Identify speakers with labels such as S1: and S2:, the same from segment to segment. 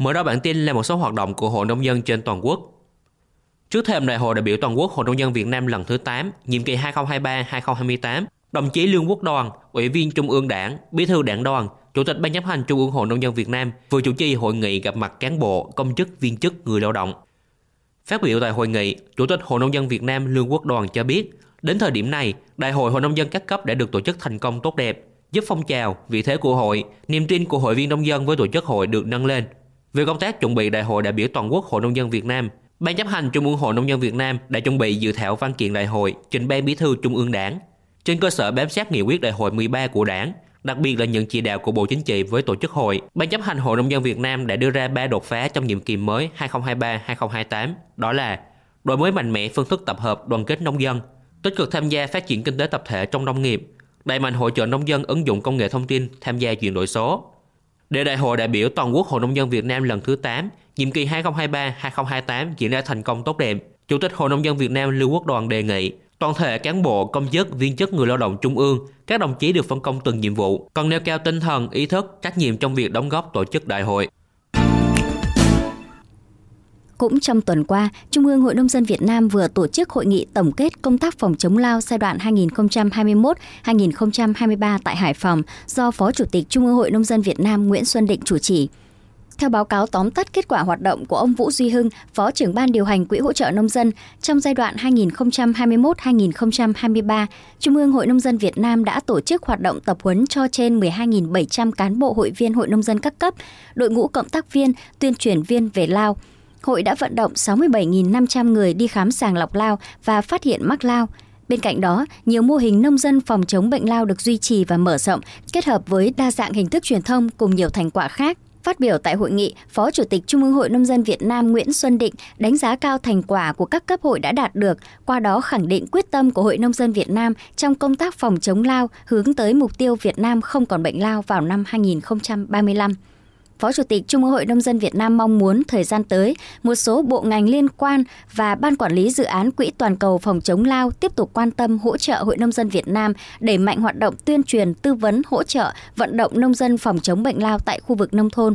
S1: Mở đầu bản tin là một số hoạt động của Hội Nông dân trên toàn quốc. Trước thềm Đại hội đại biểu toàn quốc Hội Nông dân Việt Nam lần thứ 8, nhiệm kỳ 2023-2028, đồng chí Lương Quốc Đoàn, Ủy viên Trung ương Đảng, Bí thư Đảng đoàn, Chủ tịch Ban chấp hành Trung ương Hội Nông dân Việt Nam vừa chủ trì hội nghị gặp mặt cán bộ, công chức, viên chức, người lao động. Phát biểu tại hội nghị, Chủ tịch Hội Nông dân Việt Nam Lương Quốc Đoàn cho biết, đến thời điểm này, Đại hội Hội Nông dân các cấp đã được tổ chức thành công tốt đẹp, giúp phong trào, vị thế của hội, niềm tin của hội viên nông dân với tổ chức hội được nâng lên. Về công tác chuẩn bị Đại hội đại biểu toàn quốc Hội Nông dân Việt Nam, Ban chấp hành Trung ương Hội Nông dân Việt Nam đã chuẩn bị dự thảo văn kiện đại hội trình Ban Bí thư Trung ương Đảng. Trên cơ sở bám sát nghị quyết đại hội 13 của Đảng, đặc biệt là những chỉ đạo của Bộ Chính trị với tổ chức hội, Ban chấp hành Hội Nông dân Việt Nam đã đưa ra ba đột phá trong nhiệm kỳ mới 2023-2028, đó là đổi mới mạnh mẽ phương thức tập hợp đoàn kết nông dân, tích cực tham gia phát triển kinh tế tập thể trong nông nghiệp, đẩy mạnh hỗ trợ nông dân ứng dụng công nghệ thông tin tham gia chuyển đổi số. Để Đại hội đại biểu toàn quốc Hội nông dân Việt Nam lần thứ 8, nhiệm kỳ 2023-2028 diễn ra thành công tốt đẹp, Chủ tịch Hội nông dân Việt Nam Lưu Quốc Đoàn đề nghị toàn thể cán bộ, công chức, viên chức người lao động trung ương, các đồng chí được phân công từng nhiệm vụ, cần nêu cao tinh thần, ý thức, trách nhiệm trong việc đóng góp tổ chức đại hội.
S2: Cũng trong tuần qua, Trung ương Hội Nông dân Việt Nam vừa tổ chức hội nghị tổng kết công tác phòng chống lao giai đoạn 2021-2023 tại Hải Phòng do Phó Chủ tịch Trung ương Hội Nông dân Việt Nam Nguyễn Xuân Định chủ trì. Theo báo cáo tóm tắt kết quả hoạt động của ông Vũ Duy Hưng, Phó trưởng ban điều hành Quỹ hỗ trợ nông dân, trong giai đoạn 2021-2023, Trung ương Hội Nông dân Việt Nam đã tổ chức hoạt động tập huấn cho trên 12.700 cán bộ hội viên Hội Nông dân các cấp, đội ngũ cộng tác viên, tuyên truyền viên về lao. Hội đã vận động 67.500 người đi khám sàng lọc lao và phát hiện mắc lao. Bên cạnh đó, nhiều mô hình nông dân phòng chống bệnh lao được duy trì và mở rộng, kết hợp với đa dạng hình thức truyền thông cùng nhiều thành quả khác. Phát biểu tại hội nghị, Phó Chủ tịch Trung ương Hội Nông dân Việt Nam Nguyễn Xuân Định đánh giá cao thành quả của các cấp hội đã đạt được, qua đó khẳng định quyết tâm của Hội Nông dân Việt Nam trong công tác phòng chống lao hướng tới mục tiêu Việt Nam không còn bệnh lao vào năm 2035. Phó Chủ tịch Trung ương Hội Nông dân Việt Nam mong muốn thời gian tới, một số bộ ngành liên quan và Ban Quản lý Dự án Quỹ Toàn cầu phòng chống lao tiếp tục quan tâm hỗ trợ Hội Nông dân Việt Nam đẩy mạnh hoạt động tuyên truyền, tư vấn, hỗ trợ, vận động nông dân phòng chống bệnh lao tại khu vực nông thôn.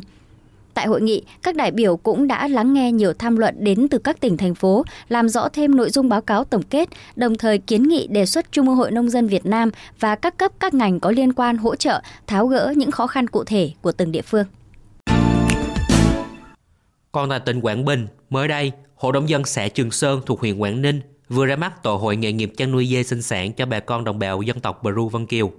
S2: Tại hội nghị, các đại biểu cũng đã lắng nghe nhiều tham luận đến từ các tỉnh, thành phố, làm rõ thêm nội dung báo cáo tổng kết, đồng thời kiến nghị đề xuất Trung ương Hội Nông dân Việt Nam và các cấp các ngành có liên quan hỗ trợ, tháo gỡ những khó khăn cụ thể của từng địa phương.
S1: Còn tại tỉnh Quảng Bình, mới đây, Hội đồng dân xã Trường Sơn thuộc huyện Quảng Ninh vừa ra mắt tổ hội nghề nghiệp chăn nuôi dê sinh sản cho bà con đồng bào dân tộc Bru Vân Kiều.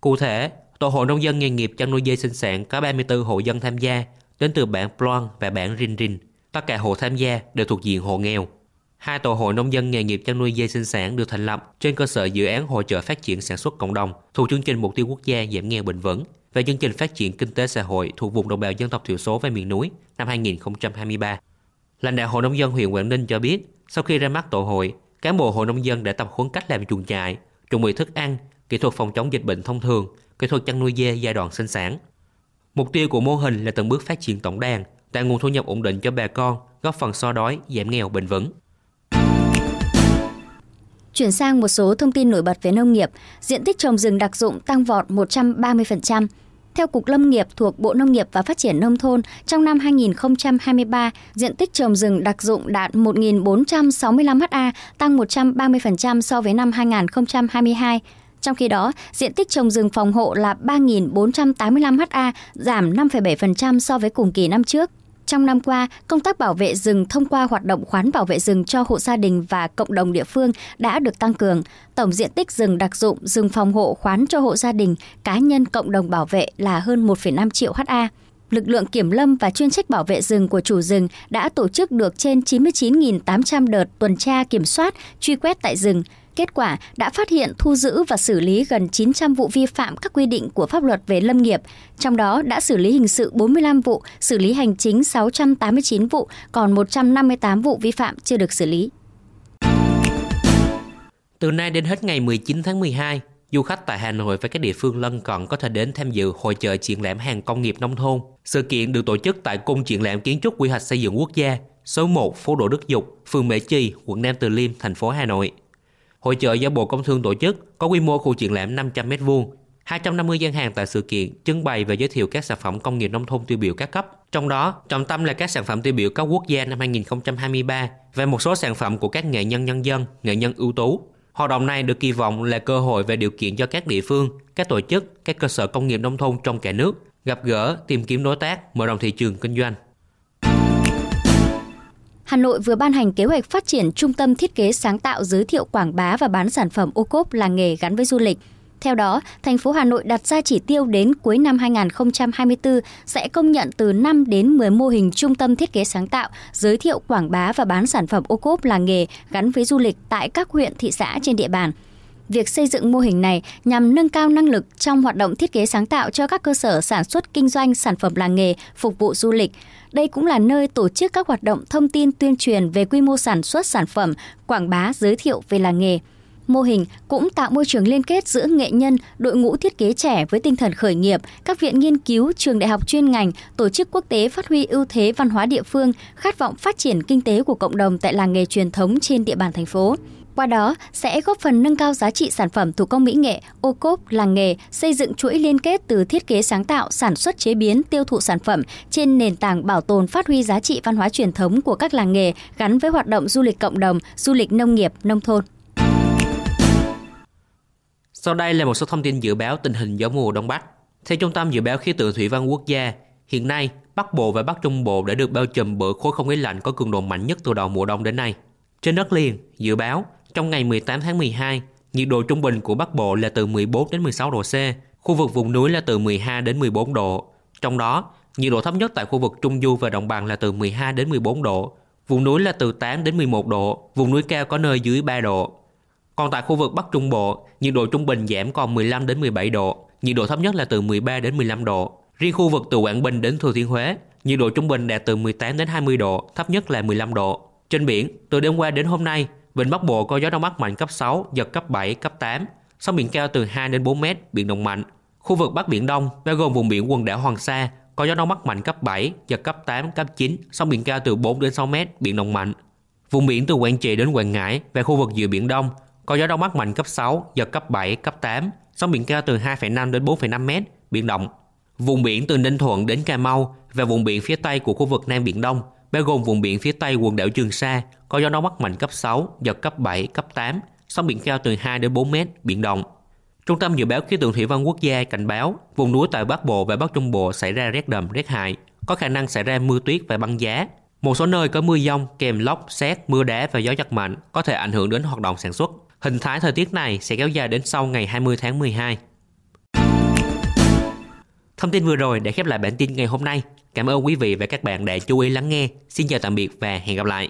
S1: Cụ thể, tổ hội nông dân nghề nghiệp chăn nuôi dê sinh sản có 34 hộ dân tham gia, đến từ bản Ploan và bản Rin Rin. Tất cả hộ tham gia đều thuộc diện hộ nghèo. Hai tổ hội nông dân nghề nghiệp chăn nuôi dê sinh sản được thành lập trên cơ sở dự án hỗ trợ phát triển sản xuất cộng đồng thuộc chương trình mục tiêu quốc gia giảm nghèo bền vững về chương trình phát triển kinh tế xã hội thuộc vùng đồng bào dân tộc thiểu số và miền núi năm 2023. Lãnh đạo Hội Nông dân huyện Quảng Ninh cho biết, sau khi ra mắt tổ hội, cán bộ hội nông dân đã tập huấn cách làm chuồng trại, chuẩn bị thức ăn, kỹ thuật phòng chống dịch bệnh thông thường, kỹ thuật chăn nuôi dê giai đoạn sinh sản. Mục tiêu của mô hình là từng bước phát triển tổng đàn, tạo nguồn thu nhập ổn định cho bà con, góp phần so đói, giảm nghèo bền vững.
S2: Chuyển sang một số thông tin nổi bật về nông nghiệp, diện tích trồng rừng đặc dụng tăng vọt 130%. Theo Cục Lâm nghiệp thuộc Bộ Nông nghiệp và Phát triển Nông thôn, trong năm 2023, diện tích trồng rừng đặc dụng đạt 1.465 ha, tăng 130% so với năm 2022. Trong khi đó, diện tích trồng rừng phòng hộ là 3.485 ha, giảm 5,7% so với cùng kỳ năm trước. Trong năm qua, công tác bảo vệ rừng thông qua hoạt động khoán bảo vệ rừng cho hộ gia đình và cộng đồng địa phương đã được tăng cường. Tổng diện tích rừng đặc dụng, rừng phòng hộ khoán cho hộ gia đình, cá nhân cộng đồng bảo vệ là hơn 1,5 triệu ha lực lượng kiểm lâm và chuyên trách bảo vệ rừng của chủ rừng đã tổ chức được trên 99.800 đợt tuần tra kiểm soát, truy quét tại rừng. Kết quả đã phát hiện thu giữ và xử lý gần 900 vụ vi phạm các quy định của pháp luật về lâm nghiệp, trong đó đã xử lý hình sự 45 vụ, xử lý hành chính 689 vụ, còn 158 vụ vi phạm chưa được xử lý.
S1: Từ nay đến hết ngày 19 tháng 12, du khách tại Hà Nội và các địa phương lân cận có thể đến tham dự hội chợ triển lãm hàng công nghiệp nông thôn. Sự kiện được tổ chức tại Cung triển lãm kiến trúc quy hoạch xây dựng quốc gia, số 1 phố Đỗ Đức Dục, phường Mễ Trì, quận Nam Từ Liêm, thành phố Hà Nội. Hội chợ do Bộ Công Thương tổ chức có quy mô khu triển lãm 500 m2, 250 gian hàng tại sự kiện trưng bày và giới thiệu các sản phẩm công nghiệp nông thôn tiêu biểu các cấp. Trong đó, trọng tâm là các sản phẩm tiêu biểu các quốc gia năm 2023 và một số sản phẩm của các nghệ nhân nhân dân, nghệ nhân ưu tú. Hoạt động này được kỳ vọng là cơ hội và điều kiện cho các địa phương, các tổ chức, các cơ sở công nghiệp nông thôn trong cả nước gặp gỡ, tìm kiếm đối tác, mở rộng thị trường kinh doanh.
S2: Hà Nội vừa ban hành kế hoạch phát triển trung tâm thiết kế sáng tạo giới thiệu quảng bá và bán sản phẩm ô cốp làng nghề gắn với du lịch. Theo đó, thành phố Hà Nội đặt ra chỉ tiêu đến cuối năm 2024 sẽ công nhận từ 5 đến 10 mô hình trung tâm thiết kế sáng tạo, giới thiệu quảng bá và bán sản phẩm ô cốp làng nghề gắn với du lịch tại các huyện, thị xã trên địa bàn. Việc xây dựng mô hình này nhằm nâng cao năng lực trong hoạt động thiết kế sáng tạo cho các cơ sở sản xuất kinh doanh sản phẩm làng nghề phục vụ du lịch. Đây cũng là nơi tổ chức các hoạt động thông tin tuyên truyền về quy mô sản xuất sản phẩm, quảng bá giới thiệu về làng nghề. Mô hình cũng tạo môi trường liên kết giữa nghệ nhân, đội ngũ thiết kế trẻ với tinh thần khởi nghiệp, các viện nghiên cứu, trường đại học chuyên ngành, tổ chức quốc tế phát huy ưu thế văn hóa địa phương, khát vọng phát triển kinh tế của cộng đồng tại làng nghề truyền thống trên địa bàn thành phố. Qua đó sẽ góp phần nâng cao giá trị sản phẩm thủ công mỹ nghệ, ô cốp, làng nghề, xây dựng chuỗi liên kết từ thiết kế sáng tạo, sản xuất chế biến, tiêu thụ sản phẩm trên nền tảng bảo tồn phát huy giá trị văn hóa truyền thống của các làng nghề gắn với hoạt động du lịch cộng đồng, du lịch nông nghiệp, nông thôn.
S1: Sau đây là một số thông tin dự báo tình hình gió mùa Đông Bắc. Theo Trung tâm Dự báo Khí tượng Thủy văn Quốc gia, hiện nay Bắc Bộ và Bắc Trung Bộ đã được bao trùm bởi khối không khí lạnh có cường độ mạnh nhất từ đầu mùa đông đến nay. Trên đất liền, dự báo trong ngày 18 tháng 12, nhiệt độ trung bình của Bắc Bộ là từ 14 đến 16 độ C, khu vực vùng núi là từ 12 đến 14 độ. Trong đó, nhiệt độ thấp nhất tại khu vực Trung Du và Đồng bằng là từ 12 đến 14 độ, vùng núi là từ 8 đến 11 độ, vùng núi cao có nơi dưới 3 độ. Còn tại khu vực Bắc Trung Bộ, nhiệt độ trung bình giảm còn 15 đến 17 độ, nhiệt độ thấp nhất là từ 13 đến 15 độ. Riêng khu vực từ Quảng Bình đến Thừa Thiên Huế, nhiệt độ trung bình đạt từ 18 đến 20 độ, thấp nhất là 15 độ. Trên biển, từ đêm qua đến hôm nay, Vịnh Bắc Bộ có gió đông bắc mạnh cấp 6, giật cấp 7, cấp 8, sóng biển cao từ 2 đến 4 mét, biển động mạnh. Khu vực Bắc Biển Đông, bao gồm vùng biển quần đảo Hoàng Sa, có gió đông bắc mạnh cấp 7, giật cấp 8, cấp 9, sóng biển cao từ 4 đến 6 mét, biển động mạnh. Vùng biển từ Quảng Trị đến Quảng Ngãi và khu vực giữa Biển Đông có gió đông bắc mạnh cấp 6, giật cấp 7, cấp 8, sóng biển cao từ 2,5 đến 4,5 mét, biển động. Vùng biển từ Ninh Thuận đến Cà Mau và vùng biển phía Tây của khu vực Nam Biển Đông, bao gồm vùng biển phía Tây quần đảo Trường Sa, có gió đông bắc mạnh cấp 6, giật cấp 7, cấp 8, sóng biển cao từ 2 đến 4 mét, biển động. Trung tâm Dự báo Khí tượng Thủy văn Quốc gia cảnh báo vùng núi tại Bắc Bộ và Bắc Trung Bộ xảy ra rét đậm, rét hại, có khả năng xảy ra mưa tuyết và băng giá. Một số nơi có mưa dông kèm lốc, xét, mưa đá và gió giật mạnh có thể ảnh hưởng đến hoạt động sản xuất. Hình thái thời tiết này sẽ kéo dài đến sau ngày 20 tháng 12. Thông tin vừa rồi đã khép lại bản tin ngày hôm nay. Cảm ơn quý vị và các bạn đã chú ý lắng nghe. Xin chào tạm biệt và hẹn gặp lại.